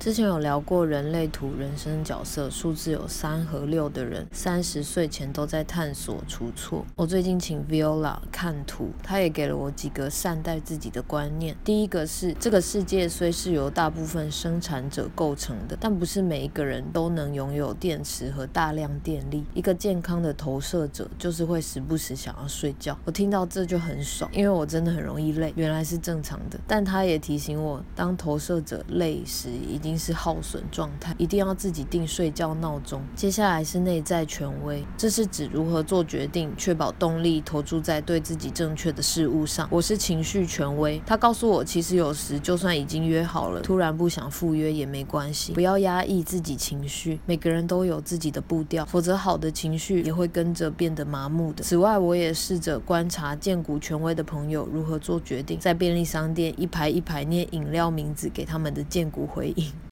之前有聊过人类图人生角色，数字有三和六的人，三十岁前都在探索出错。我最近请 Viola 看图，他也给了我几个善待自己的观念。第一个是，这个世界虽是由大部分生产者构成的，但不是每一个人都能拥有电池和大量电力。一个健康的投射者就是会时不时想要睡觉。我听到这就很爽，因为我真的很容易累，原来是正常的。但他也提醒我，当投射者累时，一定定。是耗损状态，一定要自己定睡觉闹钟。接下来是内在权威，这是指如何做决定，确保动力投注在对自己正确的事物上。我是情绪权威，他告诉我，其实有时就算已经约好了，突然不想赴约也没关系，不要压抑自己情绪。每个人都有自己的步调，否则好的情绪也会跟着变得麻木的。此外，我也试着观察荐股权威的朋友如何做决定，在便利商店一排一排念饮料名字给他们的荐股回应。